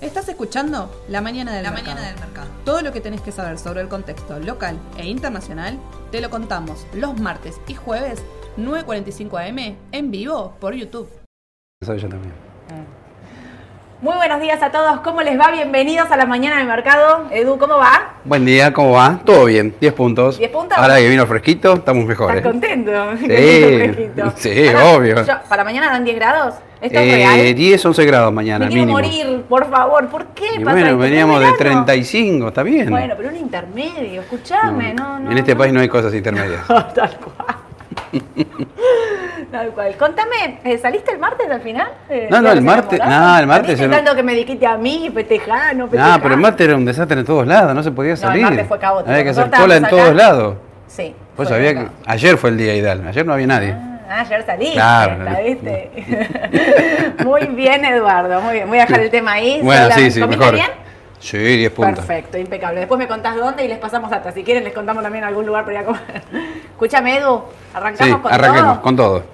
Estás escuchando La Mañana del, La mercado. Mañana del Mercado. Todo lo que tenés que saber sobre el contexto local e internacional te lo contamos los martes y jueves 9.45 am en vivo por YouTube. Eso yo también. Muy buenos días a todos, ¿cómo les va? Bienvenidos a la mañana del mercado. Edu, ¿cómo va? Buen día, ¿cómo va? Todo bien, 10 puntos. 10 puntos. Ahora que vino fresquito, estamos mejores. ¿Estás contento? Sí, Fresquito. sí, Ahora, obvio. yo- ¿Para mañana dan 10 grados? ¿Esto es Eh, real? 10, 11 grados mañana, Me quiero mínimo. morir, por favor. ¿Por qué Y pasa bueno, esto? veníamos de ¿Es verano? 35, está bien. Bueno, pero un intermedio, escuchame, no, no. en este no. país no hay cosas intermedias. Tal cual. Tal cual. Contame, ¿eh, ¿saliste el martes al final? Eh, No, no, ¿ya el martes- no, el martes tanto que me dijiste a mí, festejá, no No, festejá. pero el martes era un desastre en todos lados, no se podía el salir. martes fue caótico. Había que hacer cola en todos lados. Sí. Vos fue sabías que ayer fue el día ideal, ayer no había nadie. Ah, ayer saliste, Claro. ¿la ¿viste? muy bien, Eduardo, muy bien. Voy a dejar el tema ahí. Bueno, sí, sí, ¿Comiste mejor. bien? Sí, 10 puntos. Perfecto, impecable. Después me contás dónde y les pasamos hasta. Si quieren, les contamos también algún lugar para ir a comer. Escúchame, Edu, arrancamos Sí, con arranquemos todo. con todo.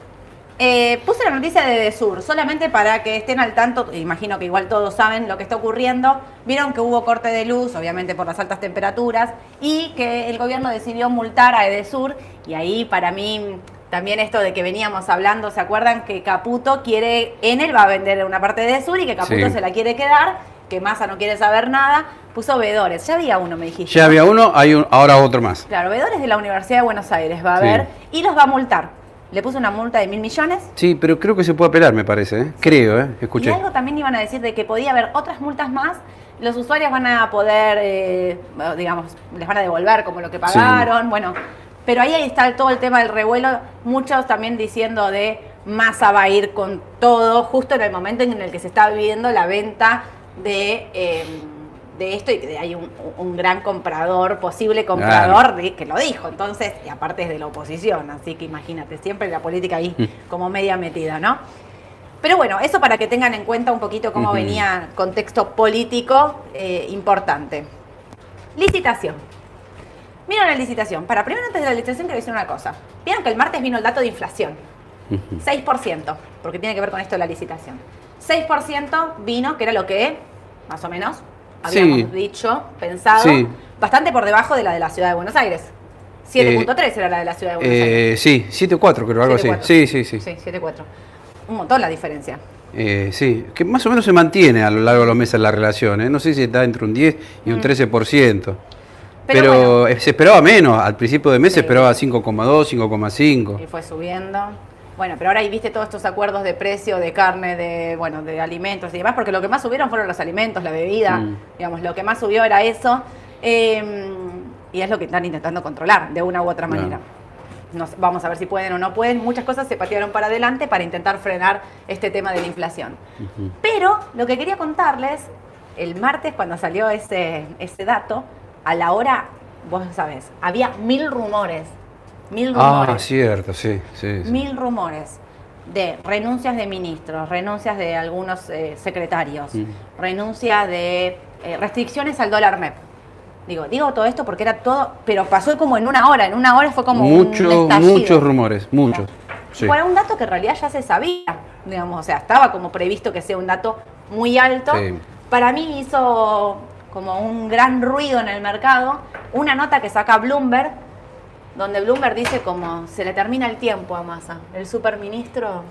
Eh, puse la noticia de Desur, solamente para que estén al tanto, imagino que igual todos saben lo que está ocurriendo. Vieron que hubo corte de luz, obviamente por las altas temperaturas, y que el gobierno decidió multar a Edesur. Y ahí para mí también esto de que veníamos hablando, ¿se acuerdan que Caputo quiere, en él va a vender una parte de Edesur y que Caputo Sí. se la quiere quedar, que Massa no quiere saber nada? Puso vedores, ya había uno, me dijiste. Ya había uno, hay un, ahora otro más. Claro, vedores de la Universidad de Buenos Aires va a Sí. haber y los va a multar. Le puso una multa de mil millones. Sí, pero creo que se puede apelar, me parece. ¿eh? Creo, ¿eh? Escuché. Y algo también iban a decir de que podía haber otras multas más. Los usuarios van a poder, eh, digamos, les van a devolver como lo que pagaron. Bueno, pero ahí está todo el tema del revuelo. Muchos también diciendo de Massa va a ir con todo, justo en el momento en el que se está viviendo la venta de, eh, de esto y que hay un, un gran comprador, posible comprador, de- que lo dijo. Entonces, y aparte es de la oposición, así que imagínate, siempre la política ahí Mm. como media metida, ¿no? Pero bueno, eso para que tengan en cuenta un poquito cómo venía contexto político eh, importante. Licitación. Miren la licitación. Para primero antes de la licitación quiero decir una cosa. Vieron que el martes vino el dato de inflación. Ujú. 6%, porque tiene que ver con esto de la licitación. 6% vino, que era lo que, más o menos, habíamos Sí. dicho, pensado, Sí. bastante por debajo de la de la Ciudad de Buenos Aires. 7.3 era la de la Ciudad de Buenos Aires. Eh, sí, 7-4 creo, algo así. 7,4. Sí, sí, sí. Sí, 7.4. Un montón la diferencia. Eh, sí, que más o menos se mantiene a lo largo de los meses la relación. ¿eh? No sé si está entre un 10 y un 13%. Mm. Pero Pero, bueno. eh, se esperaba menos. Al principio de mes se Sí. esperaba 5,2, 5,5. Y fue subiendo. Bueno, pero ahora ahí viste todos estos acuerdos de precio, de carne, de bueno, de alimentos y demás, porque lo que más subieron fueron los alimentos, la bebida, Mm. digamos, lo que más subió era eso. eh, y es lo que están intentando controlar de una u otra manera. No vamos a ver si pueden o no pueden. Muchas cosas se patearon para adelante para intentar frenar este tema de la inflación. Pero lo que quería contarles, el martes cuando salió ese, ese dato, a la hora, vos sabés, había mil rumores. Mil rumores. Ah, cierto, sí, sí. sí. Mil rumores de renuncias de ministros, renuncias de algunos eh, secretarios, Mm. renuncia de eh, restricciones al dólar MEP. Digo, digo todo esto porque era todo, pero pasó como en una hora, en una hora fue como un Muchos, estallido. muchos rumores, muchos. Sí. Bueno, un dato que en realidad ya se sabía, digamos, o sea, estaba como previsto que sea un dato muy alto. Sí. Para mí hizo como un gran ruido en el mercado una nota que saca Bloomberg, donde Bloomberg dice como se le termina el tiempo a Massa. El superministro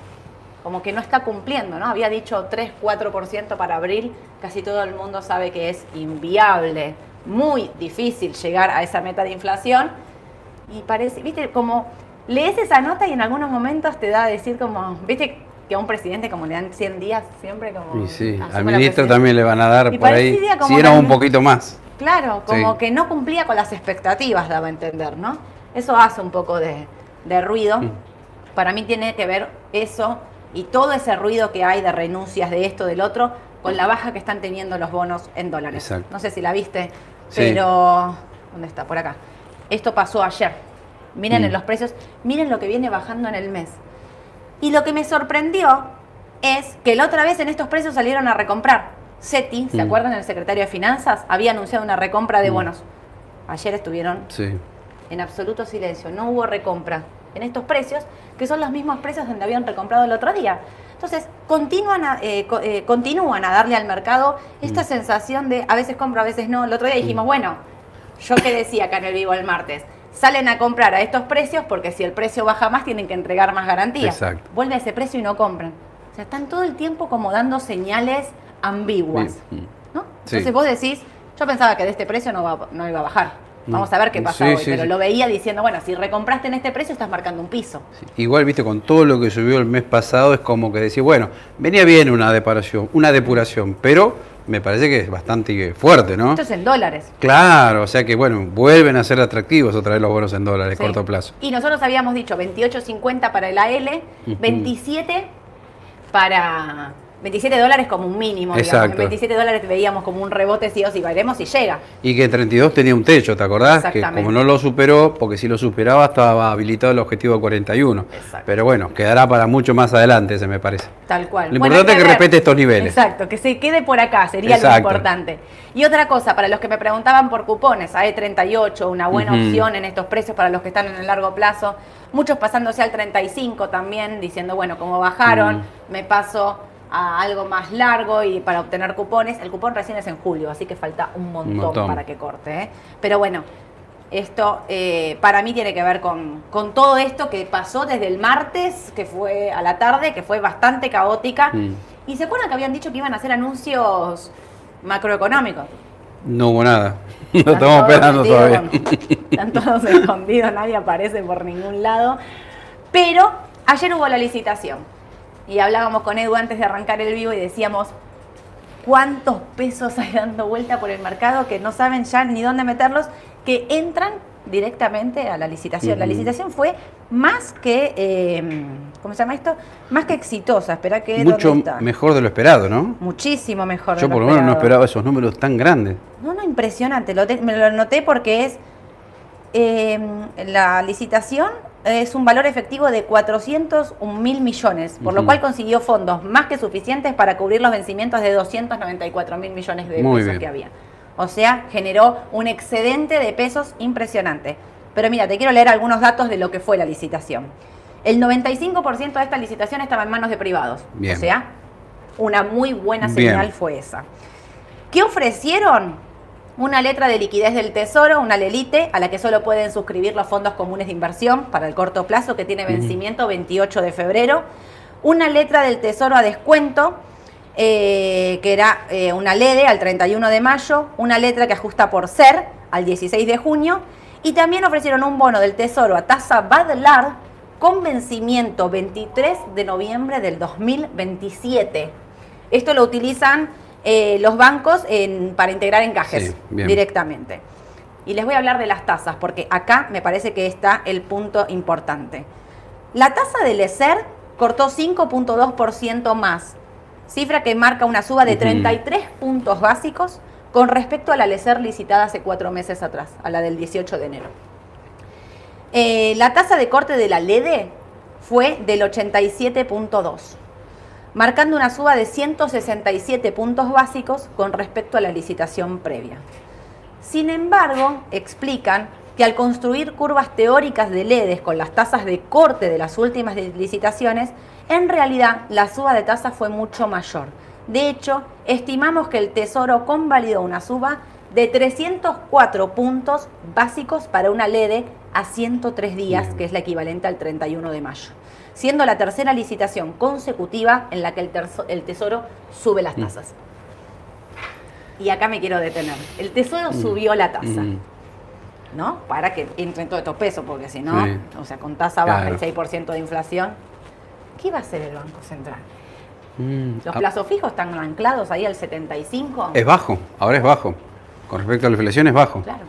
como que no está cumpliendo, ¿no? Había dicho 3, 4% para abril, casi todo el mundo sabe que es inviable, muy difícil llegar a esa meta de inflación. Y parece, viste, como lees esa nota y en algunos momentos te da a decir como, viste, que a un presidente como le dan 100 días siempre como... Y sí, al ministro también le van a dar Y por ahí. Si era un poquito más. Claro, como Sí. que no cumplía con las expectativas, daba a entender, ¿no? Eso hace un poco de, de ruido. Mm. Para mí tiene que ver eso y todo ese ruido que hay de renuncias de esto, del otro, con la baja que están teniendo los bonos en dólares. Exacto. No sé si la viste, Sí. pero... ¿Dónde está? Por acá. Esto pasó ayer. Miren Mm. en los precios, miren lo que viene bajando en el mes. Y lo que me sorprendió es que la otra vez en estos precios salieron a recomprar. SETI, ¿se Mm. acuerdan? El secretario de Finanzas había anunciado una recompra de Mm. bonos. Ayer estuvieron Sí. En absoluto silencio, no hubo recompra. en estos precios, que son los mismos precios donde habían recomprado el otro día. Entonces, continúan a, eh, co- eh, continúan a darle al mercado esta Mm. sensación de a veces compro, a veces no. El otro día dijimos, bueno, yo que decía acá en el vivo el martes, salen a comprar a estos precios porque si el precio baja más tienen que entregar más garantías. Exacto. Vuelve a ese precio y no compran. O sea, están todo el tiempo como dando señales ambiguas. Mm. ¿no? Sí. Entonces vos decís, yo pensaba que de este precio no, va- no iba a bajar. Vamos a ver qué pasa Sí, hoy. sí, pero sí. lo veía diciendo, bueno, si recompraste en este precio estás marcando un piso. Igual, viste, con todo lo que subió el mes pasado, es como que decir, bueno, venía bien una depuración, una depuración, pero me parece que es bastante fuerte, ¿no? Esto es en dólares. Claro, o sea que, bueno, vuelven a ser atractivos otra vez los bonos en dólares, corto plazo. Y nosotros habíamos dicho 28.50 para el AL, Ujú. 27 para 27 dólares como un mínimo. digamos. Exacto. En 27 dólares veíamos como un rebote sí o sí, veremos si llega. Y que 32 tenía un techo, ¿te acordás? Que Exactamente. como no lo superó, porque si lo superaba estaba habilitado el objetivo de 41. Exacto. Pero bueno, quedará para mucho más adelante, ese me parece. Tal cual. Lo Bueno, importante es que respete estos niveles. Exacto, que se quede por acá, sería Exacto. lo importante. Y otra cosa, para los que me preguntaban por cupones, AE38, una buena opción en estos precios para los que están en el largo plazo. Muchos pasándose al 35 también, diciendo, bueno, como bajaron, me paso a algo más largo y para obtener cupones. El cupón recién es en julio, así que falta un montón, montón. para que corte. ¿eh? Pero bueno, esto eh, para mí tiene que ver con, con todo esto que pasó desde el martes, que fue a la tarde, que fue bastante caótica. Mm. Y se acuerdan que habían dicho que iban a hacer anuncios macroeconómicos. No hubo nada. Lo Están estamos esperando todavía. están todos escondidos, nadie aparece por ningún lado. Pero ayer hubo la licitación. Y hablábamos con Edu antes de arrancar el vivo y decíamos, ¿cuántos pesos hay dando vuelta por el mercado que no saben ya ni dónde meterlos? Que entran directamente a la licitación. La licitación fue más que, eh, ¿cómo se llama esto? Más que exitosa. Espera que... Mucho mejor de lo esperado, ¿no? Muchísimo mejor. de Yo por lo menos no esperaba esos números tan grandes. No, no, impresionante. Lo te- me lo noté porque es eh, la licitación es un valor efectivo de 401 mil millones, por lo cual consiguió fondos más que suficientes para cubrir los vencimientos de 294 mil millones de Muy pesos bien. que había. O sea, generó un excedente de pesos impresionante. Pero mira, te quiero leer algunos datos de lo que fue la licitación. El 95% de esta licitación estaba en manos de privados. Bien. O sea, una muy buena Bien. señal fue esa. ¿Qué ofrecieron? Una letra de liquidez del Tesoro, una LELITE, a la que solo pueden suscribir los fondos comunes de inversión para el corto plazo, que tiene vencimiento 28 de febrero. Una letra del Tesoro a descuento, eh, que era eh, una LEDE al 31 de mayo. Una letra que ajusta por SER al 16 de junio. Y también ofrecieron un bono del Tesoro a tasa Badlar con vencimiento 23 de noviembre del 2027. Esto lo utilizan eh, los bancos en- para integrar encajes Sí, directamente. Y les voy a hablar de las tasas, porque acá me parece que está el punto importante. La tasa del ESER cortó 5.2% más, cifra que marca una suba de Ujú. 33 puntos básicos con respecto a la LESER licitada hace cuatro meses atrás, a la del 18 de enero. Eh, la tasa de corte de la LEDE fue del 87.2, marcando una suba de 167 puntos básicos con respecto a la licitación previa. Sin embargo, explican que al construir curvas teóricas de LEDES con las tasas de corte de las últimas licitaciones, en realidad la suba de tasa fue mucho mayor. De hecho, estimamos que el Tesoro convalidó una suba de 304 puntos básicos para una LEDE a 103 días, que es la equivalente al 31 de mayo, siendo la tercera licitación consecutiva en la que el, el Tesoro sube las Mm. tasas. Y acá me quiero detener. El Tesoro subió la tasa, Mm. ¿no? Para que entren todos estos pesos, porque si no, Sí. o sea, con tasa baja Claro. y 6% de inflación, ¿qué va a hacer el Banco Central? Mm. Los Ah, plazos fijos están anclados ahí al 75. Es bajo, ahora es bajo. Con respecto a la inflación es bajo. Claro.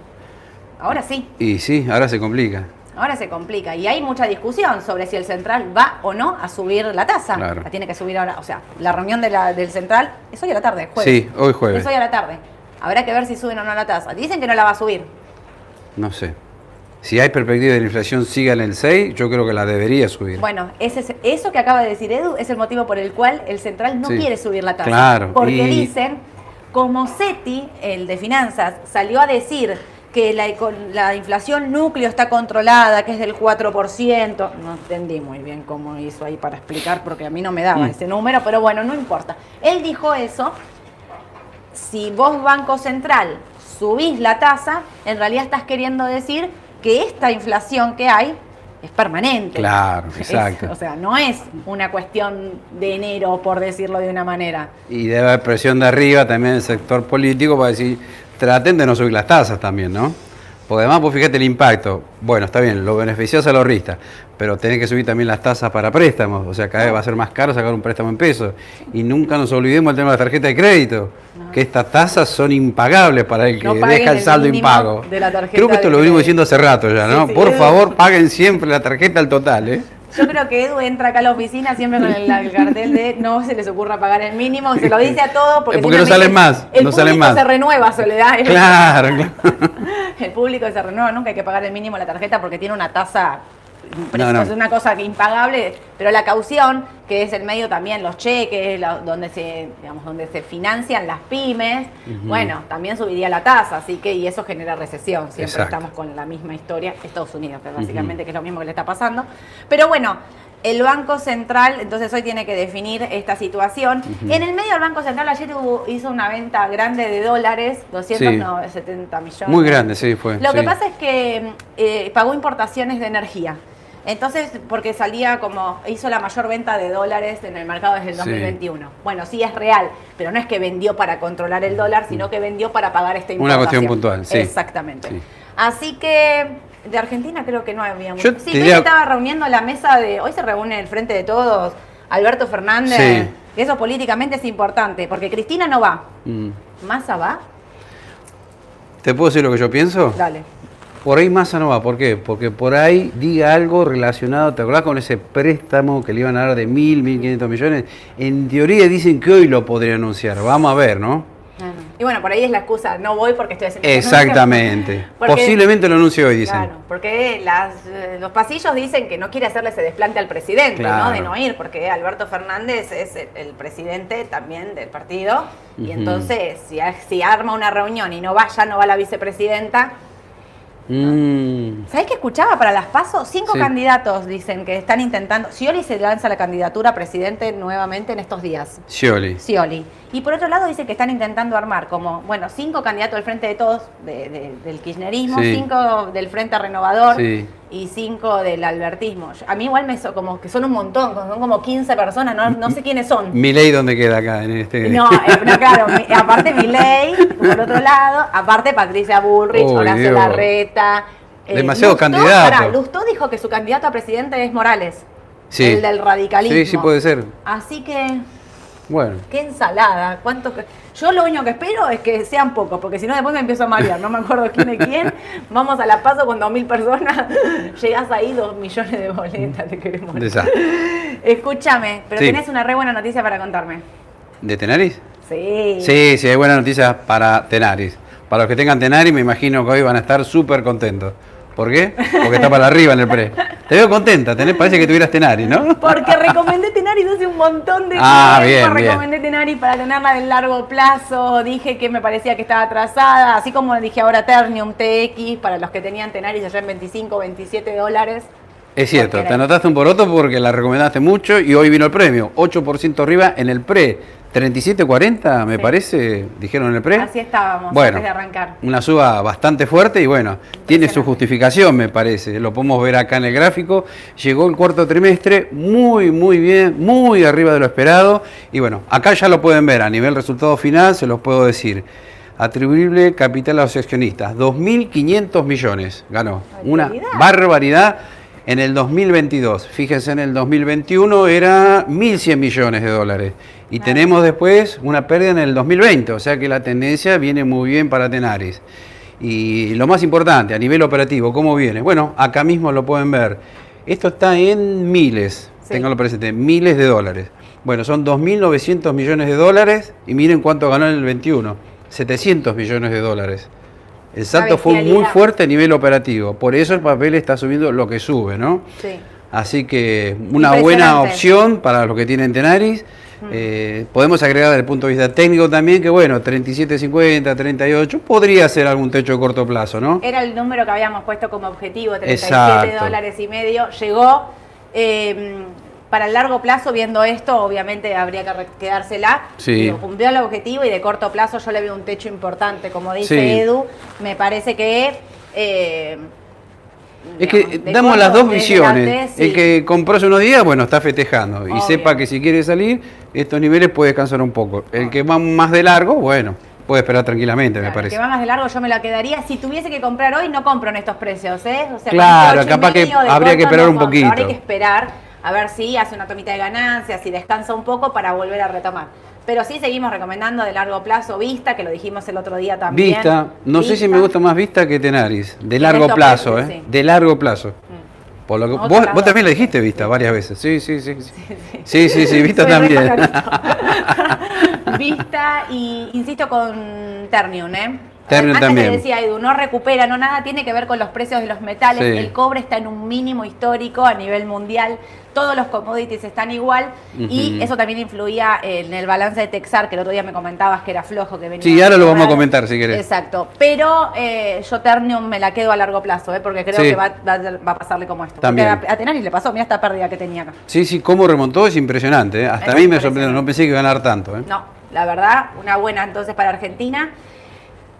Ahora sí, Y sí, ahora se complica. Ahora se complica. Y hay mucha discusión sobre si el central va o no a subir la tasa. Claro. La tiene que subir ahora. O sea, la reunión de la- del central es hoy a la tarde, jueves. Sí, hoy jueves. Es hoy a la tarde. Habrá que ver si suben o no la tasa. Dicen que no la va a subir. No sé. Si hay perspectiva de la inflación siga en el 6, yo creo que la debería subir. Bueno, ese es- eso que acaba de decir Edu es el motivo por el cual el central no Sí. quiere subir la tasa. Claro, Porque y- dicen, como SETI, el de finanzas, salió a decir que la, inflación núcleo está controlada, que es del 4%. No entendí muy bien cómo hizo ahí para explicar, porque a mí no me daba Mm. ese número, pero bueno, no importa. Él dijo eso. Si vos, Banco Central, subís la tasa, en realidad estás queriendo decir que esta inflación que hay es permanente. Claro, Es- exacto. o sea, no es una cuestión de enero, por decirlo de una manera. Y debe haber presión de arriba también del sector político para decir, traten de no subir las tasas también, ¿no? Porque además, vos fíjate el impacto. Bueno, está bien, lo beneficios al ahorrista, pero tenés que subir también las tasas para préstamos. O sea, cada vez va a ser más caro sacar un préstamo en pesos. Y nunca nos olvidemos el tema de la tarjeta de crédito, que estas tasas son impagables para el que No deja el saldo impago. de la Creo que esto lo venimos diciendo hace rato ya, ¿no? Sí, sí. Por favor, paguen siempre la tarjeta al total, ¿eh? Yo creo que Edu entra acá a la oficina siempre con el, el cartel de no se les ocurra pagar el mínimo, se lo dice a todos porque, Eh, porque no salen más, El no salen público más. se renueva, Soledad. Claro, claro. El público se renueva, nunca hay que pagar el mínimo la tarjeta porque tiene una tasa No, no. es una cosa que impagable, pero la caución, que es el medio también, los cheques, la- donde se, digamos, donde se financian las pymes, bueno, también subiría la tasa, así que, y eso genera recesión. Siempre Exacto. estamos con la misma historia, Estados Unidos, que básicamente que es lo mismo que le está pasando. Pero bueno, el Banco Central, entonces hoy tiene que definir esta situación. En el medio del Banco Central ayer hizo una venta grande de dólares, 270 millones. Muy grande, sí, fue. Lo que sí. pasa es que eh, pagó importaciones de energía. Entonces, porque salía como, hizo la mayor venta de dólares en el mercado desde el Sí. 2021. Bueno, sí es real, pero no es que vendió para controlar el dólar, sino que vendió para pagar esta Una importación. cuestión puntual, sí. Exactamente. Sí. Así que de Argentina creo que no había mucho. Yo Sí, diría- que estaba reuniendo la mesa de, hoy se reúne el Frente de Todos, Alberto Fernández, Sí. eso políticamente es importante, porque Cristina no va. Mm. ¿Massa va? ¿Te puedo decir lo que yo pienso? Dale. Por ahí Massa no va, ¿por qué? Porque por ahí diga algo relacionado, ¿te acordás con ese préstamo que le iban a dar de mil, mil quinientos millones? En teoría dicen que hoy lo podría anunciar, vamos a ver, ¿no? Y bueno, por ahí es la excusa, no voy porque estoy haciendo Exactamente. Porque- Posiblemente lo anuncie hoy, dicen. Claro, porque las, eh, los pasillos dicen que no quiere hacerle ese desplante al presidente, Claro. ¿no? De no ir, porque Alberto Fernández es el, el presidente también del partido. Y entonces, si, arma una reunión y no va, ya no va la vicepresidenta. Mm. ¿Sabés qué escuchaba para las pasos? Cinco Sí. candidatos dicen que están intentando. Scioli se lanza la candidatura a presidente nuevamente en estos días. Scioli. Scioli. Y por otro lado dice que están intentando armar como, bueno, cinco candidatos del Frente de Todos, de- de- del kirchnerismo, Sí. cinco del Frente Renovador Sí. Y cinco del albertismo. A mí igual me so- como que son un montón, son como 15 personas, no, no sé quiénes son. ¿Milei dónde queda acá? En este... No, eh, no, claro, mi- aparte Milei, por otro lado, aparte Patricia Bullrich, Uy, Horacio Dios. Larreta. Demasiado Lustó- candidato. pará, Lustó dijo que su candidato a presidente es Morales, Sí. el del radicalismo. Sí, sí puede ser. Así que... Bueno. Qué ensalada, cuánto que- Yo lo único que espero es que sean pocos, porque si no después me empiezo a marear, no me acuerdo quién es quién. Vamos a La Paso con dos mil personas, llegás ahí dos millones de boletas, te queremos. Escúchame, pero Sí. tenés una re buena noticia para contarme. ¿De Tenaris? Sí. Sí, sí, hay buenas noticias para Tenaris. Para los que tengan Tenaris, me imagino que hoy van a estar súper contentos. ¿Por qué? Porque está para arriba en el pre. Te veo contenta, tenés, parece que tuvieras Tenaris, ¿no? Porque recomendé Tenaris hace un montón de Ah, tiempo. bien, bien. recomendé Tenaris para tenerla de largo plazo. Dije que me parecía que estaba atrasada. Así como dije ahora Ternium TX para los que tenían Tenaris allá en 25, 27 dólares. Es cierto, te anotaste un poroto porque la recomendaste mucho y hoy vino el premio. 8% arriba en el pre. 37.40 me Sí. parece, dijeron en el pre. Así estábamos Bueno, antes de arrancar. una suba bastante fuerte y bueno, tiene su justificación me parece, lo podemos ver acá en el gráfico, llegó el cuarto trimestre muy muy bien, muy arriba de lo esperado y bueno, acá ya lo pueden ver a nivel resultado final, se los puedo decir. Atribuible capital a los accionistas, 2.500 millones ganó, una Barbaridad. barbaridad en el 2022. Fíjense, en el 2021 era 1.100 millones de dólares. Y tenemos después una pérdida en el 2020, o sea que la tendencia viene muy bien para Tenaris. Y lo más importante, a nivel operativo, ¿cómo viene? Bueno, acá mismo lo pueden ver. Esto está en miles, Sí. ténganlo presente, miles de dólares. Bueno, son 2.900 millones de dólares y miren cuánto ganó en el 21, 700 millones de dólares. El salto fue muy fuerte a nivel operativo, por eso el papel está subiendo lo que sube, ¿no? Sí. Así que una buena opción para los que tienen Tenaris. Eh, podemos agregar desde el punto de vista técnico también que, bueno, 37.50, 38, podría ser algún techo de corto plazo, ¿no? Era el número que habíamos puesto como objetivo, 37 Exacto. dólares y medio. Llegó. eh, para el largo plazo, viendo esto, obviamente habría que quedársela. Sí. Digo, cumplió el objetivo y de corto plazo yo le veo un techo importante, como dice Sí. Edu. Me parece que. eh, Es que damos las dos visiones. El que compró hace unos días, bueno, está festejando. Y sepa que si quiere salir, estos niveles puede descansar un poco. El que va más de largo, bueno, puede esperar tranquilamente, me parece. Que va más de largo, yo me la quedaría. Si tuviese que comprar hoy, no compro en estos precios, ¿eh? O sea, Claro, capaz que habría que esperar no un poquito. Hay que esperar a ver si hace una tomita de ganancias, si descansa un poco para volver a retomar. Pero sí seguimos recomendando de largo plazo Vista, que lo dijimos el otro día también. Vista, no sé si me Vista. gusta más Vista que Tenaris. De largo plazo, ¿eh? sí. De largo plazo. Mm. Por lo que, vos, vos también le dijiste Vista varias veces. Sí, sí, sí. Sí, sí, sí, sí, Vista Soy re también. Vista y insisto con Ternium, ¿eh? Ternium también. decía Edu, no recupera, no nada, tiene que ver con los precios de los metales. Sí. El cobre está en un mínimo histórico a nivel mundial. Todos los commodities están igual y eso también influía en el balance de Texar, que el otro día me comentabas que era flojo, que venía. Sí, ahora lo vamos a comentar, si querés. Exacto. Pero eh, yo Ternium me la quedo a largo plazo, ¿eh? porque creo Sí. que va, va- va a pasarle como esto. También. Porque a, a Tenaris le pasó, mira esta pérdida que tenía acá. Sí, sí, cómo remontó es impresionante. ¿eh? Hasta Es a mí me sorprendió, no pensé que iba a ganar tanto. ¿eh? No, la verdad, una buena entonces para Argentina.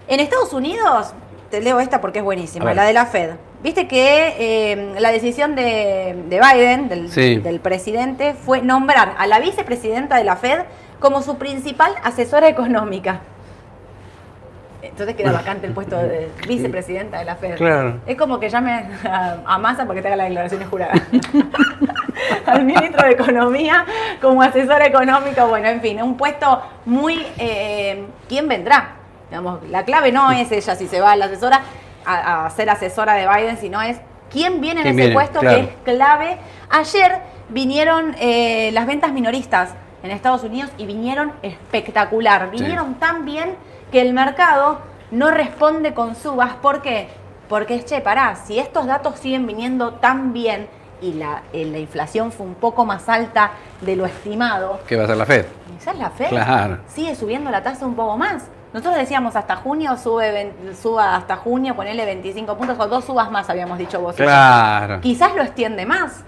En Estados Unidos, te leo esta porque es buenísima, la de la Fed. Viste que eh, la decisión de, de Biden, del, Sí. del presidente, fue nombrar a la vicepresidenta de la Fed como su principal asesora económica. Entonces queda vacante el puesto de vicepresidenta de la Fed. Claro. Es como que llame a, a Massa para que te haga las declaraciones juradas. Al ministro de Economía como asesora económica. Bueno, en fin, un puesto muy... eh, ¿Quién vendrá? Digamos, la clave no es ella si se va la asesora a, a ser asesora de Biden, sino es quién viene en ¿Quién ese viene? puesto Claro. que es clave. Ayer vinieron eh, las ventas minoristas en Estados Unidos y vinieron espectacular. Sí. Vinieron tan bien que el mercado no responde con subas. ¿Por qué? Porque es, che, pará, si estos datos siguen viniendo tan bien y la, eh, la inflación fue un poco más alta de lo estimado, ¿Qué va a hacer la Fed? quizás la Fed Claro. sigue subiendo la tasa un poco más. Nosotros decíamos hasta junio, sube, suba hasta junio, ponele 25 puntos, o dos subas más habíamos dicho vos. Claro. Quizás lo extiende más,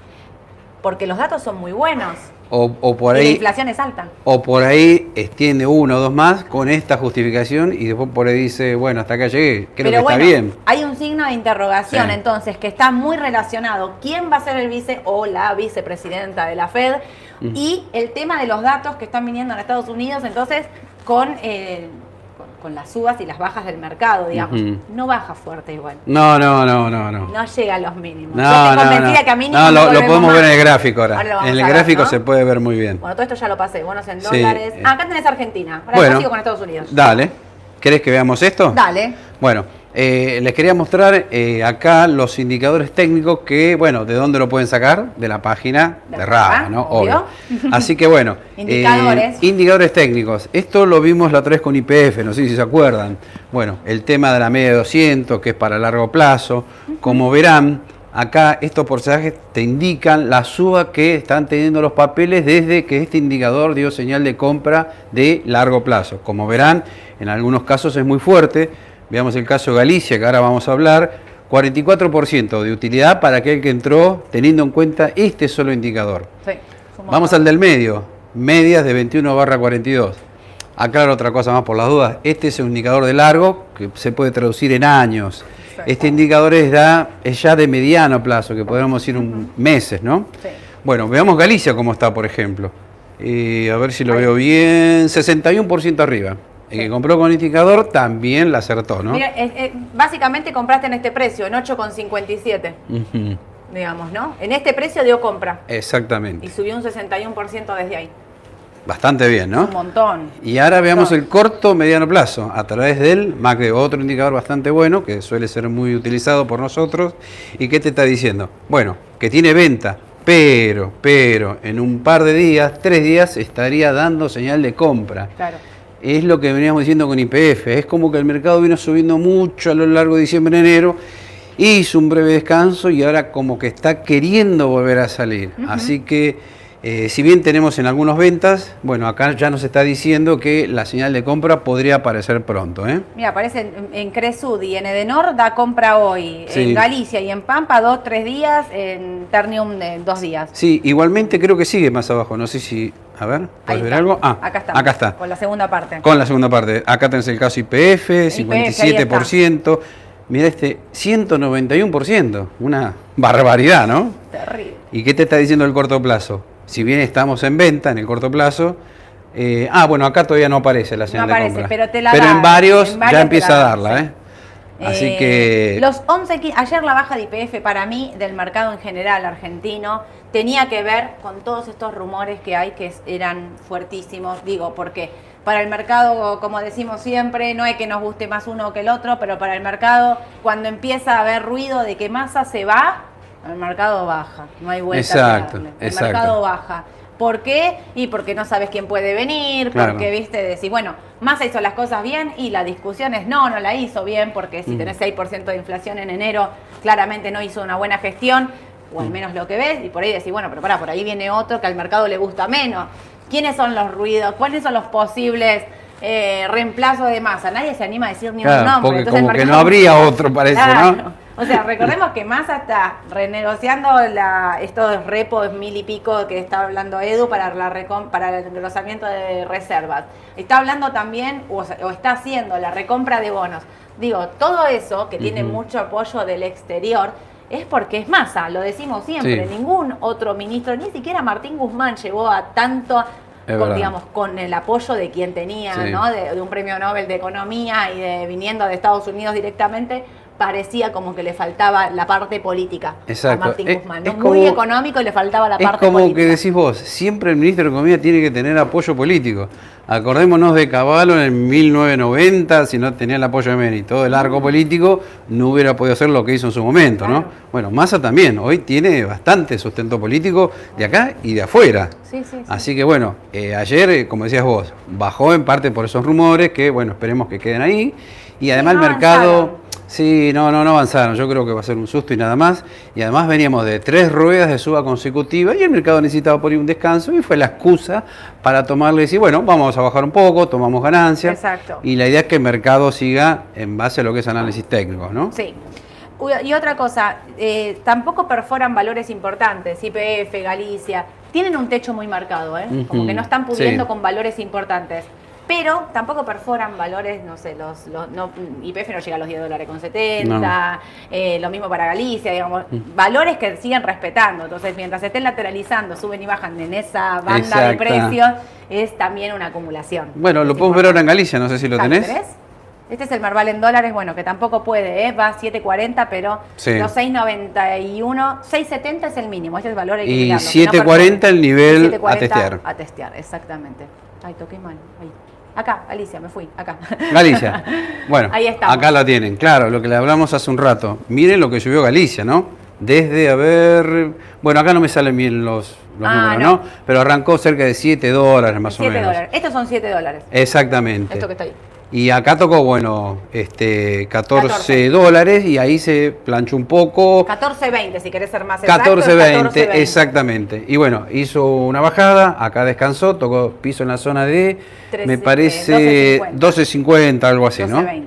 porque los datos son muy buenos O, o por y la ahí, inflación es alta. o por ahí extiende uno o dos más con esta justificación y después por ahí dice, bueno, hasta acá llegué, creo Pero que bueno, está bien. hay un signo de interrogación Sí. entonces que está muy relacionado. ¿Quién va a ser el vice o la vicepresidenta de la Fed? Mm. Y el tema de los datos que están viniendo en Estados Unidos, entonces, con, eh, con, las subas y las bajas del mercado, digamos. No baja fuerte igual. No, no, no, no, no. No llega a los mínimos. No, Yo estoy no, convencida no. que a mínimos No, lo, podemos ver en el gráfico ahora. En el ver, gráfico ¿no? se puede ver muy bien. Bueno, todo esto ya lo pasé. Bonos en dólares. eh. Ah, acá tenés Argentina. Ahora Bueno. sigo con Estados Unidos. Dale. ¿Querés que veamos esto? Dale. Bueno, eh, les quería mostrar eh, acá los indicadores técnicos que, bueno, ¿de dónde lo pueden sacar? De la página De de Raba, ¿no? obvio. Así que bueno. eh, Indicadores. indicadores técnicos. Esto lo vimos la otra vez con IPF, no sé si se acuerdan. Bueno, el tema de la media de 200, que es para largo plazo. Como verán, acá estos porcentajes te indican la suba que están teniendo los papeles desde que este indicador dio señal de compra de largo plazo. Como verán, en algunos casos es muy fuerte. Veamos el caso de Galicia, que ahora vamos a hablar. 44% de utilidad para aquel que entró teniendo en cuenta este solo indicador. Sí, Vamos al del medio, medias de 21 barra 42. Aclaro otra cosa más por las dudas. Este es un indicador de largo que se puede traducir en años. Exacto. Este indicador es, da- es ya de mediano plazo, que podemos decir un meses, ¿no? Sí. Bueno, veamos Galicia cómo está, por ejemplo. Eh, a ver si lo veo bien. 61% arriba. El que compró con indicador también la acertó, ¿no? Mira, es- es- básicamente compraste en este precio, en 8,57, Ujú, digamos, ¿no? En este precio dio compra y Exactamente. subió un 61% desde ahí. Bastante bien, ¿no? Un montón. Y ahora veamos el corto mediano plazo a través del MACD, otro indicador bastante bueno que suele ser muy utilizado por nosotros. ¿Y qué te está diciendo? Bueno, que tiene venta, pero, pero en un par de días, tres días, estaría dando señal de compra. Claro. Es lo que veníamos diciendo con IPF. Es como que el mercado vino subiendo mucho a lo largo de diciembre, enero. Hizo un breve descanso y ahora como que está queriendo volver a salir. Así que Eh, si bien tenemos en algunas ventas, bueno, acá ya nos está diciendo que la señal de compra podría aparecer pronto. ¿eh? Mira, aparece en, en Cresud y en Edenor da compra hoy. Sí. En Galicia y en Pampa dos, tres días. En Ternium de dos días. Sí, igualmente creo que sigue más abajo. No sé si. A ver, ¿puedes ver algo? Ah, acá está. Acá está. Con la segunda parte. Con la segunda parte. Acá tenés el caso IPF, ahí 57%. Mira este, 191%. Una barbaridad, ¿no? Terrible. ¿Y qué te está diciendo el corto plazo? Si bien estamos en venta en el corto plazo, eh, ah, bueno, acá todavía no aparece la señal aparece, de compra. pero te la Pero da, en varios en varios ya empieza a da, darla, sí. ¿eh? Así Eh, que Los 11, qui- ayer la baja de IPF para mí, del mercado en general argentino, tenía que ver con todos estos rumores que hay que es- eran fuertísimos. Digo, porque para el mercado, como decimos siempre, no hay que nos guste más uno que el otro, pero para el mercado, cuando empieza a haber ruido de que masa se va, el mercado baja. No hay vuelta Exacto, a darle. El exacto. mercado baja. ¿Por qué? Y porque no sabes quién puede venir, Claro. porque, viste, decís, bueno, Massa hizo las cosas bien y la discusión es, no, no la hizo bien, porque si Mm. tenés 6% de inflación en enero, claramente no hizo una buena gestión, o al menos lo que ves, y por ahí decís, bueno, pero pará, por ahí viene otro que al mercado le gusta menos. ¿Quiénes son los ruidos? ¿Cuáles son los posibles eh, reemplazos de Massa? Nadie se anima a decir ni Claro, un nombre. porque entonces como que no habría otro, parece, Claro. ¿no? O sea, recordemos que Massa está renegociando la, estos repos mil y pico que está hablando Edu para, la recom- para el engrosamiento de reservas. Está hablando también, o, o está haciendo la recompra de bonos. Digo, todo eso que tiene mucho apoyo del exterior es porque es Massa, lo decimos siempre. Sí. Ningún otro ministro, ni siquiera Martín Guzmán llegó a tanto. Con, digamos, con el apoyo de quien tenía, Sí. ¿no? De, de un premio Nobel de Economía y de viniendo de Estados Unidos directamente, parecía como que le faltaba la parte política Exacto. a Martín Es- Guzmán. es. Muy como- económico y le faltaba la Es parte como política. que decís vos, siempre el ministro de Economía tiene que tener apoyo político. Acordémonos de Caballo en 1990, si no tenía el apoyo de Meni, todo el arco político no hubiera podido hacer lo que hizo en su momento, ¿no? Bueno, Massa también, hoy tiene bastante sustento político de acá y de afuera. Sí, sí, sí. Así que bueno, eh, ayer, eh, como decías vos, bajó en parte por esos rumores que, bueno, esperemos que queden ahí. Y además no el mercado. Sí, no, no, no avanzaron. Yo creo que va a ser un susto y nada más. Y además veníamos de tres ruedas de suba consecutiva y el mercado necesitaba por ahí un descanso y fue la excusa para tomarle y decir, bueno, vamos a bajar un poco, tomamos ganancias. Exacto. Y la idea es que el mercado siga en base a lo que es análisis técnico, ¿no? Sí. Y otra cosa, eh, tampoco perforan valores importantes, IPF, Galicia, tienen un techo muy marcado, ¿eh? como que no están pudiendo sí. con valores importantes. Pero tampoco perforan valores, no sé, los, los- no, IPF no llega a los 10 dólares con 70, eh, lo mismo para Galicia, digamos, Mm. valores que siguen respetando. Entonces, mientras estén lateralizando, suben y bajan en esa banda de precios, es también una acumulación. Bueno, lo podemos ver ahora en Galicia, no sé si lo Ah, tenés. tenés? Este es el Merval en dólares, bueno, que tampoco puede, ¿eh? va a 7.40, pero Sí. los 6.91, 6.70 es el mínimo, este es el valor hay que Y mirarlo, que no 7.40 el nivel 7.40 a testear. A testear, exactamente. Ay, toqué mal. Ahí. Acá, Alicia, me fui, acá. Galicia. Bueno, Ahí estamos. acá la tienen, claro, lo que le hablamos hace un rato. Miren lo que subió Galicia, ¿no? Desde, a ver, bueno, acá no me salen bien los, los Ah, números, no. ¿no? Pero arrancó cerca de 7 dólares más 7 o menos. dólares. Estos son 7 dólares. Exactamente. Esto que está ahí. Y acá tocó, bueno, este 14, 14. dólares y ahí se planchó un poco. 14.20, si querés ser más exacto. 14.20, es 14.20. exactamente. Y bueno, hizo una bajada, acá descansó, tocó piso en la zona de, 13, me parece 12.50. 12.50, algo así, ¿no? 12.20.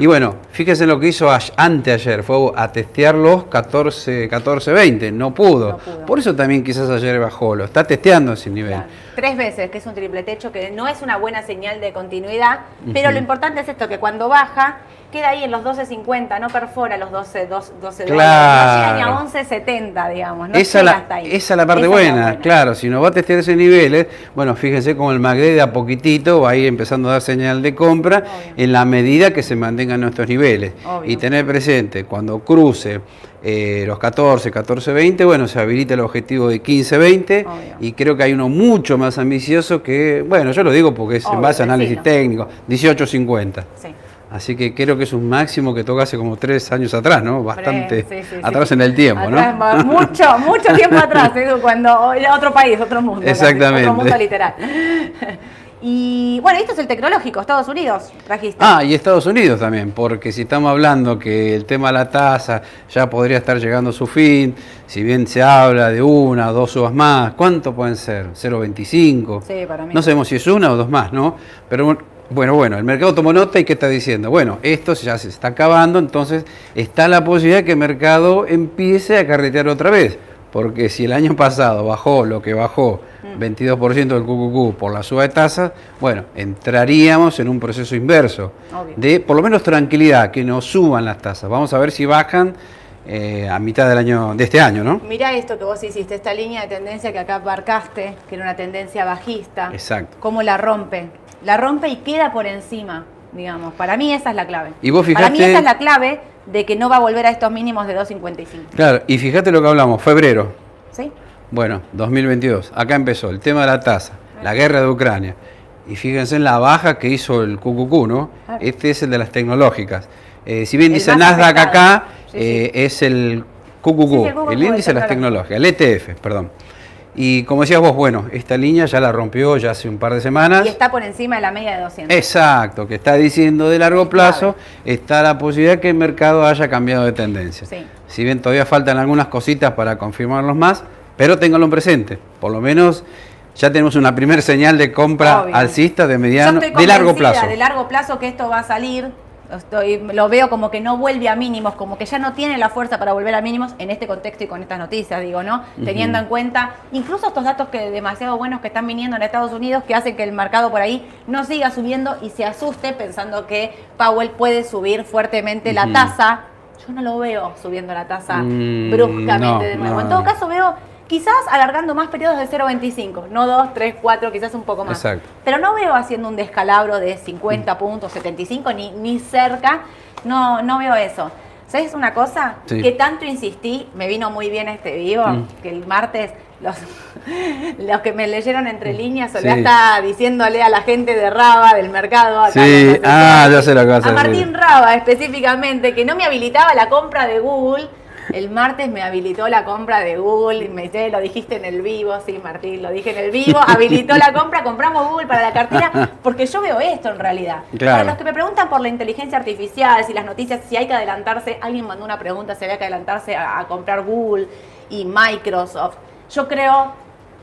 Y bueno, fíjense lo que hizo anteayer, fue a testear los 14, 14.20, no pudo. No pudo. Por eso también quizás ayer bajó, lo está testeando ese nivel. Claro. Tres veces, que es un triple techo, que no es una buena señal de continuidad, pero Ujú. lo importante es esto, que cuando baja, queda ahí en los 12.50, no perfora los 12, 12, 12 Claro. no llega ni a 11.70, digamos, no esa, la, hasta ahí. esa es la parte Esa buena, claro, si no va a testear ese nivel, bueno, fíjense como el MACD de a poquitito va a ir empezando a dar señal de compra Obvio. en la medida que se mantengan nuestros niveles. Obvio. Y tener presente, cuando cruce eh, los 14, 14, 20, bueno, se habilita el objetivo de 15, 20 Obvio. y creo que hay uno mucho más ambicioso que, bueno, yo lo digo porque es en Obvio, base a análisis técnico, 18, 50. Sí. Así que creo que es un máximo que toca hace como tres años atrás, ¿no? Bastante Sí, sí, atrás en el tiempo, Atrás, ¿no? Mucho, mucho tiempo atrás, Edu, cuando era otro país, otro mundo. casi, Exactamente. Otro mundo literal. Y bueno, esto es el tecnológico, Estados Unidos, trajiste. Ah, y Estados Unidos también, porque si estamos hablando que el tema de la tasa ya podría estar llegando a su fin, si bien se habla de una o dos uvas más, ¿cuánto pueden ser? ¿0,25? Sí, para mí. No sabemos si es una o dos más, ¿no? Pero bueno, bueno, bueno, el mercado tomó nota y ¿qué está diciendo? Bueno, esto ya se está acabando, entonces está la posibilidad que el mercado empiece a carretear otra vez. Porque si el año pasado bajó lo que bajó, 22% del QQQ por la suba de tasas, bueno, entraríamos en un proceso inverso Obvio. de por lo menos tranquilidad, que no suban las tasas. Vamos a ver si bajan eh, a mitad del año de este año, ¿no? Mirá esto que vos hiciste, esta línea de tendencia que acá marcaste, que era una tendencia bajista. Exacto. ¿Cómo la rompe? La rompe y queda por encima, digamos. Para mí esa es la clave. Y vos Para mí esa es la clave de que no va a volver a estos mínimos de 2.55. Claro, y fíjate lo que hablamos, febrero, ¿Sí? Bueno, 2022. Acá empezó el tema de la tasa, la guerra de Ucrania. Y fíjense en la baja que hizo el QQQ, ¿no? Claro. Este es el de las tecnológicas. Eh, si bien El dice Nasdaq afectado. acá, Sí, eh, es el QQQ, Sí, el QQQ, el índice de las tecnológicas, el ETF, perdón. Y como decías vos, bueno, esta línea ya la rompió ya hace un par de semanas. Y está por encima de la media de 200. Exacto, que está diciendo de largo plazo, está la posibilidad que el mercado haya cambiado de tendencia. Sí. Si bien todavía faltan algunas cositas para confirmarlos más, pero ténganlo en presente. Por lo menos ya tenemos una primera señal de compra Obvio. alcista de Yo mediano, estoy de largo plazo. De largo plazo que esto va a salir. Estoy, lo veo como que no vuelve a mínimos, como que ya no tiene la fuerza para volver a mínimos en este contexto y con estas noticias, digo, ¿no? Teniendo en cuenta incluso estos datos que demasiado buenos que están viniendo en Estados Unidos que hacen que el mercado por ahí no siga subiendo y se asuste pensando que Powell puede subir fuertemente la tasa. Yo no lo veo subiendo la tasa Mm, bruscamente no, de nuevo. no, en todo caso veo quizás alargando más periodos de 0,25, no 2, 3, 4, quizás un poco más. Exacto. Pero no veo haciendo un descalabro de 50 puntos, 75, ni, ni cerca. No, no veo eso. ¿Sabes una cosa? Sí. Que tanto insistí, me vino muy bien este vivo, Mm. que el martes los, los que me leyeron entre líneas, Soledad Sí. está diciéndole a la gente de Raba, del mercado, acá, Sí, ah, ya sé lo que vas a a. Martín Raba específicamente, que no me habilitaba la compra de Google. El martes me habilitó la compra de Google y me dice, lo dijiste en el vivo, sí Martín, lo dije en el vivo, habilitó la compra, compramos Google para la cartera, porque yo veo esto en realidad. Claro. Para los que me preguntan por la inteligencia artificial, si las noticias, si hay que adelantarse, alguien mandó una pregunta, si había que adelantarse a, a comprar Google y Microsoft. Yo creo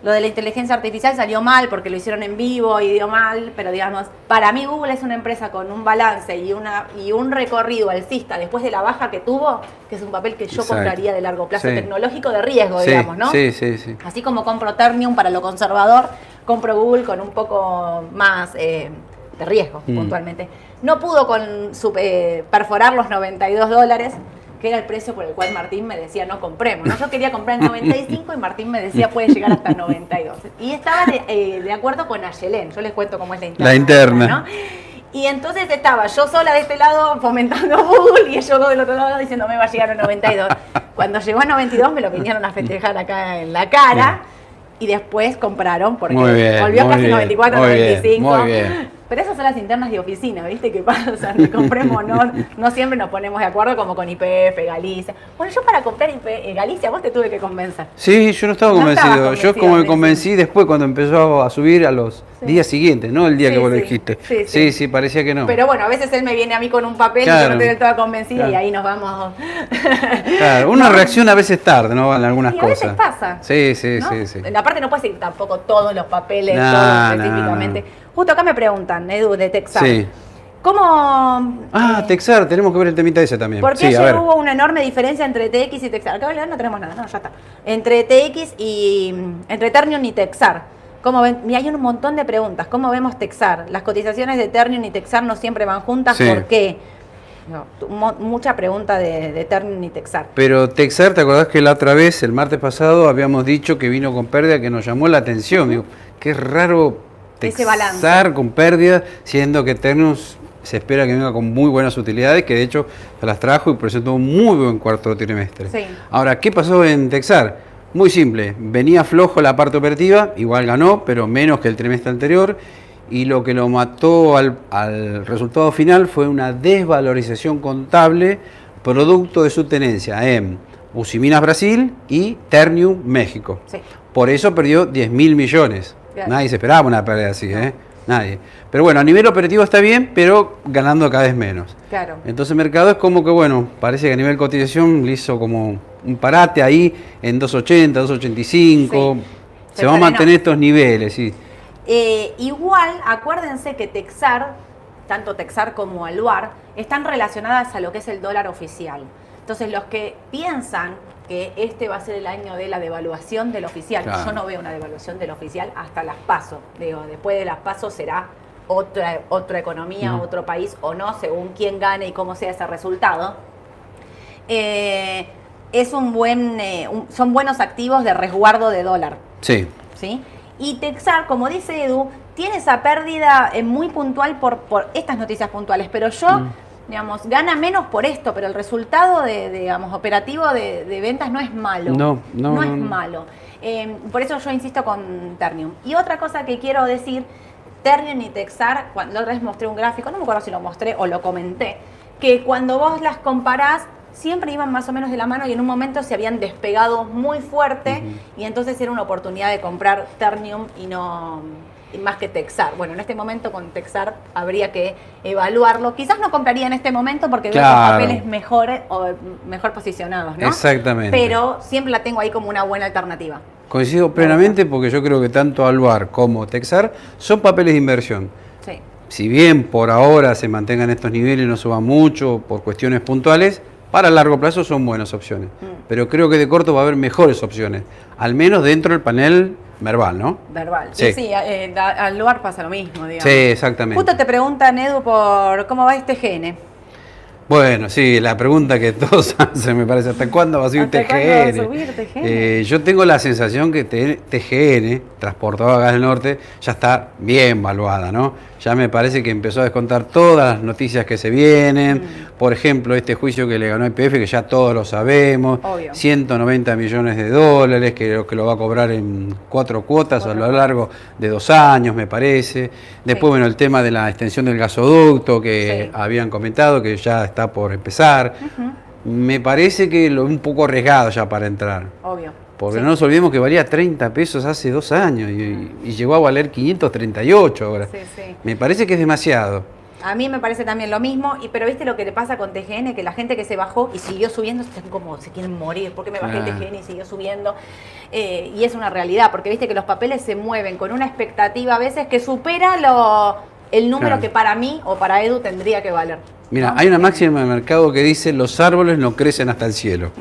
lo de la inteligencia artificial salió mal porque lo hicieron en vivo y dio mal, pero digamos, para mí Google es una empresa con un balance y, una, y un recorrido alcista después de la baja que tuvo, que es un papel que yo Exacto. compraría de largo plazo, Sí. tecnológico de riesgo, Sí, digamos, ¿no? sí, sí, sí. Así como compro Ternium para lo conservador, compro Google con un poco más eh, de riesgo, Mm. puntualmente. No pudo con su- eh, perforar los 92 dólares, que era el precio por el cual Martín me decía no compremos. ¿no? Yo quería comprar en 95 y Martín me decía puede llegar hasta 92. Y estaba de, eh, de acuerdo con Ayelén, yo les cuento cómo es la interna. La interna. ¿no? Y entonces estaba yo sola de este lado fomentando Google y ellos dos del otro lado diciendo me va a llegar a 92. Cuando llegó a 92 me lo vinieron a festejar acá en la cara y después compraron porque bien, volvió casi bien, 94, muy bien, 95. muy bien. Pero esas son las internas de oficina, ¿viste? ¿Qué pasa? Que compremos, no, no siempre nos ponemos de acuerdo como con IPF, Galicia. Bueno, yo para comprar IP, eh, Galicia vos te tuve que convencer. Sí, yo no estaba No convencido. Yo como me convencí después cuando empezó a subir a los Sí. días siguientes, no el día Sí, que vos lo sí. dijiste. Sí, Sí, parecía que no. Pero bueno, a veces él me viene a mí con un papel y yo Claro. no estoy todo convencida Claro. y ahí nos vamos. Claro, uno No. reacciona a veces tarde, ¿no? En algunas Y a cosas. veces pasa. Sí, sí, ¿no? sí, sí. En la parte no puedes seguir tampoco todos los papeles, todos específicamente. Justo acá me preguntan, Edu, de Texas. Sí. ¿Cómo. Ah, eh, Texar, tenemos que ver el temita ese también. ¿Por qué sí, ayer hubo una enorme diferencia entre TX y Texar? Acá no tenemos nada, no, ya está. Entre TX y. Entre Ternium y Texar. ¿Cómo ven? Y hay un montón de preguntas. ¿Cómo vemos Texar? Las cotizaciones de Ternium y Texar no siempre van juntas. Sí. ¿Por qué? No, mucha pregunta de, de Ternium y Texar. Pero Texar, ¿te acordás que la otra vez, el martes pasado, habíamos dicho que vino con pérdida que nos llamó la atención? Digo, qué raro. Texar con pérdida, siendo que Ternus se espera que venga con muy buenas utilidades, que de hecho se las trajo y presentó un muy buen cuarto trimestre. Sí. Ahora, ¿qué pasó en Texar? Muy simple, venía flojo la parte operativa, igual ganó, pero menos que el trimestre anterior. y lo que lo mató al, al resultado final fue una desvalorización contable producto de su tenencia en Usiminas Brasil y Ternium México. Sí. Por eso perdió 10 mil millones. Claro. Nadie se esperaba una pérdida así, ¿eh? Nadie. Pero bueno, a nivel operativo está bien, pero ganando cada vez menos. Claro. Entonces el mercado es como que, bueno, parece que a nivel cotización le hizo como un parate ahí en 280, 285. Sí. Se, Se van a mantener estos niveles, sí. Eh, igual, acuérdense que Texar, tanto Texar como Aluar, están relacionadas a lo que es el dólar oficial. Entonces, los que piensan que este va a ser el año de la devaluación del oficial, Claro. yo no veo una devaluación del oficial hasta las pasos. Digo, después de las pasos será otra, otra economía, otro país o no, según quién gane y cómo sea ese resultado. Eh, es un buen, eh, un- son buenos activos de resguardo de dólar. Sí. ¿sí? Y Texar, como dice Edu, tiene esa pérdida eh, muy puntual por, por estas noticias puntuales, pero yo, Mm. Digamos, gana menos por esto, pero el resultado de, de, digamos, operativo de, de ventas no es malo. No, no, no, es no. malo. Eh, por eso yo insisto con Ternium. Y otra cosa que quiero decir, Ternium y Texar, cuando la otra vez mostré un gráfico, no me acuerdo si lo mostré o lo comenté, que cuando vos las comparás, siempre iban más o menos de la mano y en un momento se habían despegado muy fuerte y entonces era una oportunidad de comprar Ternium y no más que Texar. Bueno, en este momento con Texar habría que evaluarlo. Quizás no compraría en este momento porque veo Claro. los papeles mejores o mejor posicionados, ¿no? Exactamente. Pero siempre la tengo ahí como una buena alternativa. Coincido plenamente porque yo creo que tanto Alvar como Texar son papeles de inversión. Sí. Si bien por ahora se mantengan estos niveles y no suban mucho por cuestiones puntuales, para largo plazo son buenas opciones. Mm. Pero creo que de corto va a haber mejores opciones, al menos dentro del panel verbal, ¿no? Verbal. Sí. Sí, eh, al lugar pasa lo mismo, digamos. Sí, exactamente. Justo te preguntan, Edu, por cómo va este gene. Bueno, sí, la pregunta que todos hacen me parece, ¿hasta cuándo va a subir ¿Hasta TGN? a subir TGN? Eh, yo tengo la sensación que TGN, Transportadora Gas del Norte, ya está bien valuada, ¿no? Ya me parece que empezó a descontar todas las noticias que se vienen. Mm. Por ejemplo, este juicio que le ganó IPF, que ya todos lo sabemos. Obvio. 190 millones de dólares, que lo, que lo va a cobrar en cuatro cuotas a lo largo de dos años, me parece. Después, Sí. bueno, el tema de la extensión del gasoducto que Sí. habían comentado, que ya está por empezar. Me parece que lo un poco arriesgado ya para entrar. Obvio. Porque Sí. no nos olvidemos que valía 30 pesos hace dos años y, y llegó a valer 538 ahora. Sí, sí. Me parece que es demasiado. A mí me parece también lo mismo, y pero viste lo que le pasa con TGN, que la gente que se bajó y siguió subiendo están como se quieren morir, porque me bajé. TGN y siguió subiendo. Eh, y es una realidad, porque viste que los papeles se mueven con una expectativa a veces que supera lo, el número Claro. que para mí o para Edu tendría que valer. Mira, hay una máxima de mercado que dice los árboles no crecen hasta el cielo.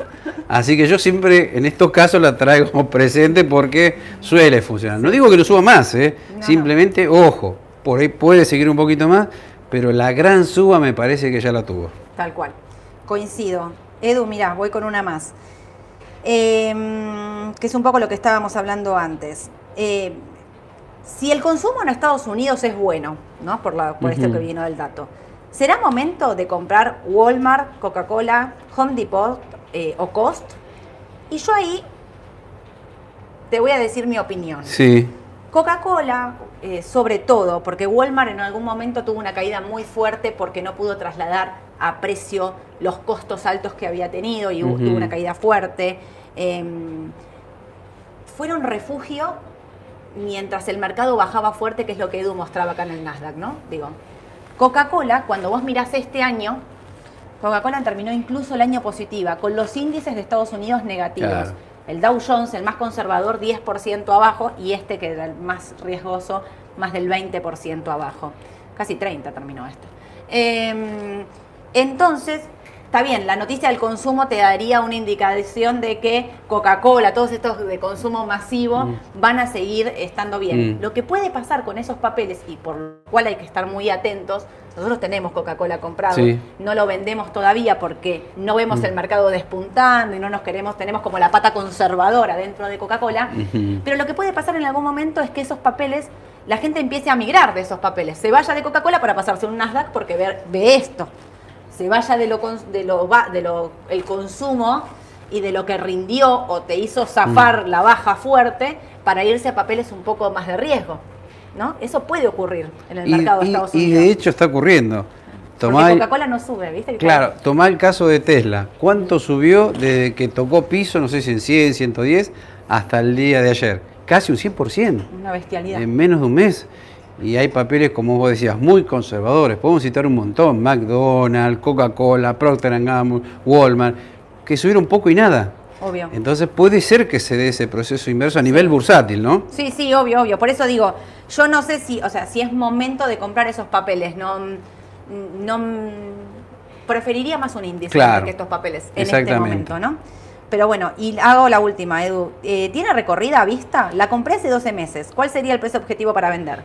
Así que yo siempre en estos casos la traigo como presente porque suele funcionar. No digo que lo suba más, ¿eh? No. simplemente, ojo, por ahí puede seguir un poquito más, pero la gran suba me parece que ya la tuvo. Tal cual. Coincido. Edu, mira, voy con una más. Eh, que es un poco lo que estábamos hablando antes. Eh, si el consumo en Estados Unidos es bueno, ¿no? Por, la, por esto que vino del dato, ¿será momento de comprar Walmart, Coca-Cola, Home Depot eh, o Cost? Y yo ahí te voy a decir mi opinión. Sí, Coca-Cola, eh, sobre todo, porque Walmart en algún momento tuvo una caída muy fuerte porque no pudo trasladar a precio los costos altos que había tenido y tuvo una caída fuerte. Em, fueron refugio mientras el mercado bajaba fuerte, que es lo que Edu mostraba acá en el Nasdaq, ¿no? Digo, Coca-Cola, cuando vos mirás este año, Coca-Cola terminó incluso el año positiva, con los índices de Estados Unidos negativos. Claro. El Dow Jones, el más conservador, 10% abajo, y este que era el más riesgoso, más del 20% abajo. Casi 30 terminó esto. Em, entonces, está bien, la noticia del consumo te daría una indicación de que Coca-Cola, todos estos de consumo masivo, Mm. van a seguir estando bien. Mm. Lo que puede pasar con esos papeles, y por lo cual hay que estar muy atentos, nosotros tenemos Coca-Cola comprado, Sí. no lo vendemos todavía porque no vemos Mm. el mercado despuntando y no nos queremos, tenemos como la pata conservadora dentro de Coca-Cola. Pero lo que puede pasar en algún momento es que esos papeles, la gente empiece a migrar de esos papeles, se vaya de Coca-Cola para pasarse un Nasdaq porque ve, ve esto, se vaya de lo, de lo, de lo el consumo y de lo que rindió o te hizo zafar Mm. la baja fuerte para irse a papeles un poco más de riesgo. ¿no? Eso puede ocurrir en el Y, mercado de y- Estados y Unidos. de hecho está ocurriendo. Tomá Coca-Cola no sube, ¿viste? Claro, tomá el caso de Tesla. ¿Cuánto subió desde que tocó piso, no sé si en 100, 110, hasta el día de ayer? Casi un 100%, Una bestialidad. en menos de un mes. Y hay papeles, como vos decías, muy conservadores. Podemos citar un montón. McDonald's, Coca-Cola, Procter Gamble, Walmart, que subieron poco y nada. Obvio. Entonces puede ser que se dé ese proceso inverso a nivel bursátil, ¿no? Sí, sí, obvio, obvio. Por eso digo, yo no sé si, o sea, si es momento de comprar esos papeles. No, no preferiría más un índice Claro. que estos papeles en este momento, ¿no? Pero bueno, y hago la última, Edu. Eh, ¿Tiene recorrida a vista? La compré hace 12 meses. ¿Cuál sería el precio objetivo para vender?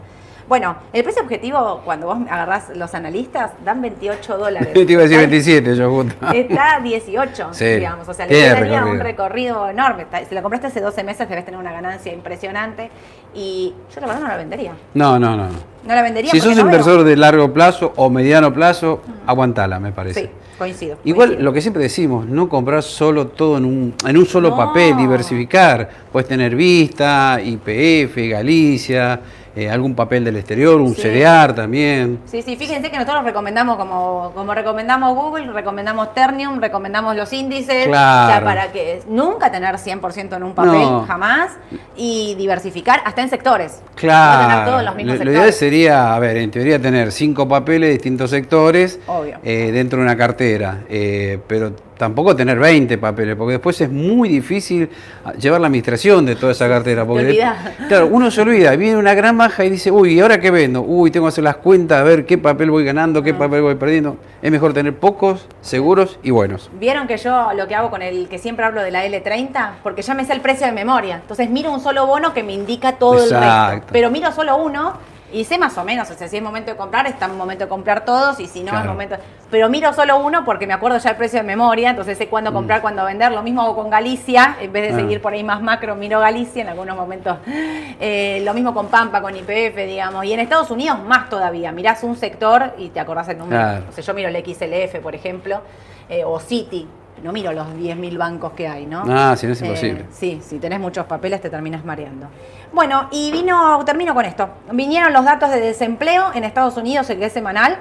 Bueno, el precio objetivo, cuando vos agarrás los analistas, dan 28 dólares. Te iba a decir Está- 27, yo justo. Está 18, Sí, digamos. O sea, le quedaría un recorrido. enorme. Si la compraste hace 12 meses, debes tener una ganancia impresionante. Y yo la verdad no la vendería. No, no, no. No la vendería Si sos no veo- inversor de largo plazo o mediano plazo, aguantala, me parece. Sí, coincido. Igual coincido. lo que siempre decimos, no comprar solo todo en un, en un solo No. papel, diversificar. Puedes tener Vista, IPF, Galicia, eh, algún papel del exterior, un Sí. CDR también. Sí, sí, fíjense que nosotros recomendamos, como, como recomendamos Google, recomendamos Ternium, recomendamos los índices, Claro. o sea, para que nunca tener 100% en un papel, No. jamás, y diversificar hasta en sectores. Claro. No tener todos los mismos lo, lo ideal sectores. sería, a ver, en teoría tener cinco papeles de distintos sectores Obvio. eh, dentro de una cartera, eh, pero tampoco tener 20 papeles, porque después es muy difícil ah, llevar la administración de toda esa cartera. Porque claro, uno se olvida, viene una gran baja y dice, uy, ¿y ahora qué vendo? Uy, tengo que hacer las cuentas, a ver qué papel voy ganando, Ah. qué papel voy perdiendo. Es mejor tener pocos, seguros y buenos. Vieron que yo lo que hago con el que siempre hablo de la L30, porque ya me sé el precio de memoria. Entonces miro un solo bono que me indica todo el resto. Pero miro solo uno y sé más o menos, o sea, si es momento de comprar, está en momento de comprar todos y si no es momento. Pero miro solo uno porque me acuerdo ya el precio de memoria, entonces sé cuándo comprar, cuándo vender. Lo mismo hago con Galicia, en vez de Mm. Ah. seguir por ahí más macro, miro Galicia en algunos momentos. Eh, lo mismo con Pampa, con IPF, digamos. Y en Estados Unidos más todavía. Mirás un sector y te acordás el número. Claro. O sea, yo miro el XLF, por ejemplo, eh, o Citi. No miro los 10.000 bancos que hay, ¿no? Ah, si no es Eh, imposible. sí, si tenés muchos papeles te terminas mareando. Bueno, y vino, termino con esto. Vinieron los datos de desempleo en Estados Unidos, el que es semanal.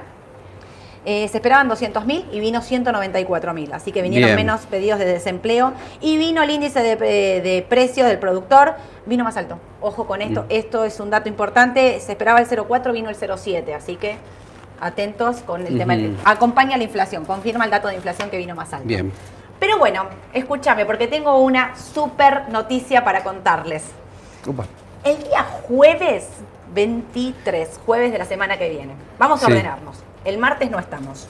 Eh, se esperaban 200.000 y vino 194.000, así que vinieron Bien. menos pedidos de desempleo. Y vino el índice de, eh, de precios del productor, vino más alto. Ojo con esto, Mm. esto es un dato importante. Se esperaba el 0,4, vino el 0,7, así que atentos con el tema. Ujú. Acompaña la inflación, confirma el dato de inflación que vino más alto. Bien. Pero bueno, escúchame, porque tengo una super noticia para contarles. Upa. El día jueves 23, jueves de la semana que viene, vamos a Sí. ordenarnos. El martes no estamos,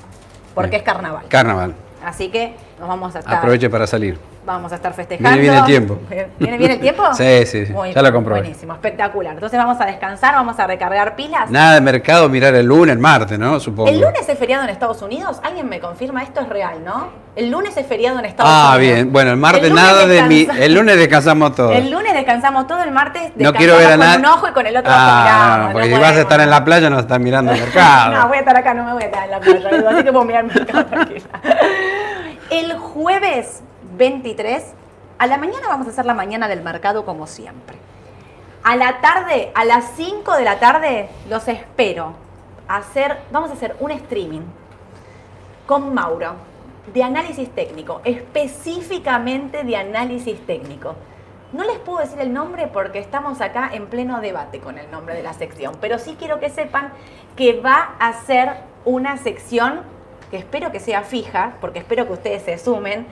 porque Bien. es carnaval. Carnaval. Así que nos vamos a estar, Aproveche para salir. Vamos a estar festejando. Viene bien el tiempo. ¿Viene bien el tiempo? Sí, sí, sí. Muy Ya lo comprobé. Buenísimo, espectacular. Entonces vamos a descansar, vamos a recargar pilas. Nada de mercado, mirar el lunes, el martes, ¿no? Supongo. ¿El lunes es feriado en Estados Unidos? ¿Alguien me confirma? Esto es real, ¿no? El lunes es feriado en Estados Ah, Unidos. bien. Bueno, el martes El nada de mi. El lunes descansamos todos. El lunes descansamos todo, el martes No quiero ver a descansamos con un ojo y con el otro ah, ojo miramos. no, no porque si vas a estar en la playa, no estás mirando el mercado. No, voy a estar acá, no me voy a estar en la playa, así que puedo mirar el mercado tranquila. El jueves 23, a la mañana vamos a hacer la mañana del mercado como siempre. A la tarde, a las 5 de la tarde, los espero. Hacer, vamos a hacer un streaming con Mauro de análisis técnico, específicamente de análisis técnico. No les puedo decir el nombre porque estamos acá en pleno debate con el nombre de la sección, pero sí quiero que sepan que va a ser una sección que espero que sea fija, porque espero que ustedes se sumen.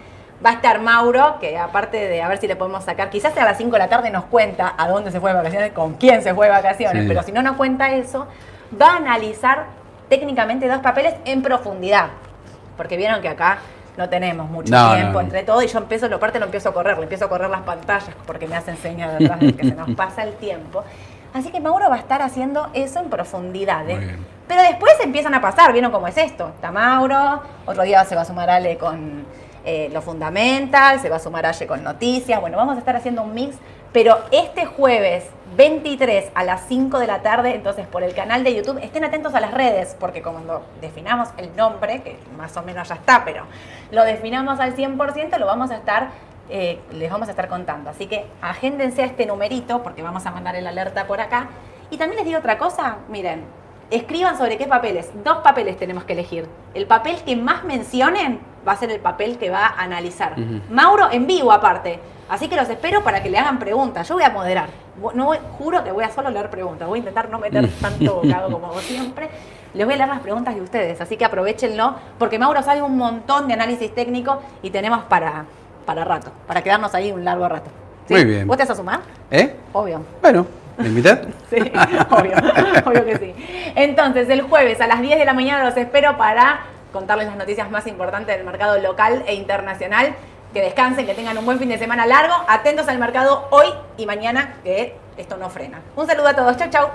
Va a estar Mauro, que aparte de a ver si le podemos sacar, quizás a las 5 de la tarde nos cuenta a dónde se fue de vacaciones, con quién se fue de vacaciones, Sí. pero si no nos cuenta eso, va a analizar técnicamente dos papeles en profundidad. Porque vieron que acá no tenemos mucho No, tiempo no, no. entre todo y yo empiezo, lo parte lo empiezo a correr, le empiezo a correr las pantallas porque me hacen señas de atrás de que se nos pasa el tiempo. Así que Mauro va a estar haciendo eso en profundidad. ¿eh? Pero después empiezan a pasar, ¿vieron cómo es esto? Está Mauro, otro día se va a sumar Ale con eh, lo fundamental, se va a sumar Ale con noticias. Bueno, vamos a estar haciendo un mix, pero este jueves 23 a las 5 de la tarde, entonces por el canal de YouTube, estén atentos a las redes, porque cuando definamos el nombre, que más o menos ya está, pero lo definamos al 100%, lo vamos a estar eh, les vamos a estar contando. Así que agéndense a este numerito, porque vamos a mandar el alerta por acá. Y también les digo otra cosa, miren, escriban sobre qué papeles. Dos papeles tenemos que elegir. El papel que más mencionen va a ser el papel que va a analizar. Mauro en vivo aparte. Así que los espero para que le hagan preguntas. Yo voy a moderar. No voy- juro que voy a solo leer preguntas. Voy a intentar no meter tanto bocado como hago siempre. Les voy a leer las preguntas de ustedes, así que aprovechenlo, porque Mauro sabe un montón de análisis técnico y tenemos para, para rato, para quedarnos ahí un largo rato. Muy bien. ¿Vos te vas a sumar? ¿Eh? Obvio. Bueno, ¿me invitás? Sí, obvio, obvio que sí. Entonces, el jueves a las 10 de la mañana los espero para contarles las noticias más importantes del mercado local e internacional. Que descansen, que tengan un buen fin de semana largo. Atentos al mercado hoy y mañana, que esto no frena. Un saludo a todos. Chau, chau.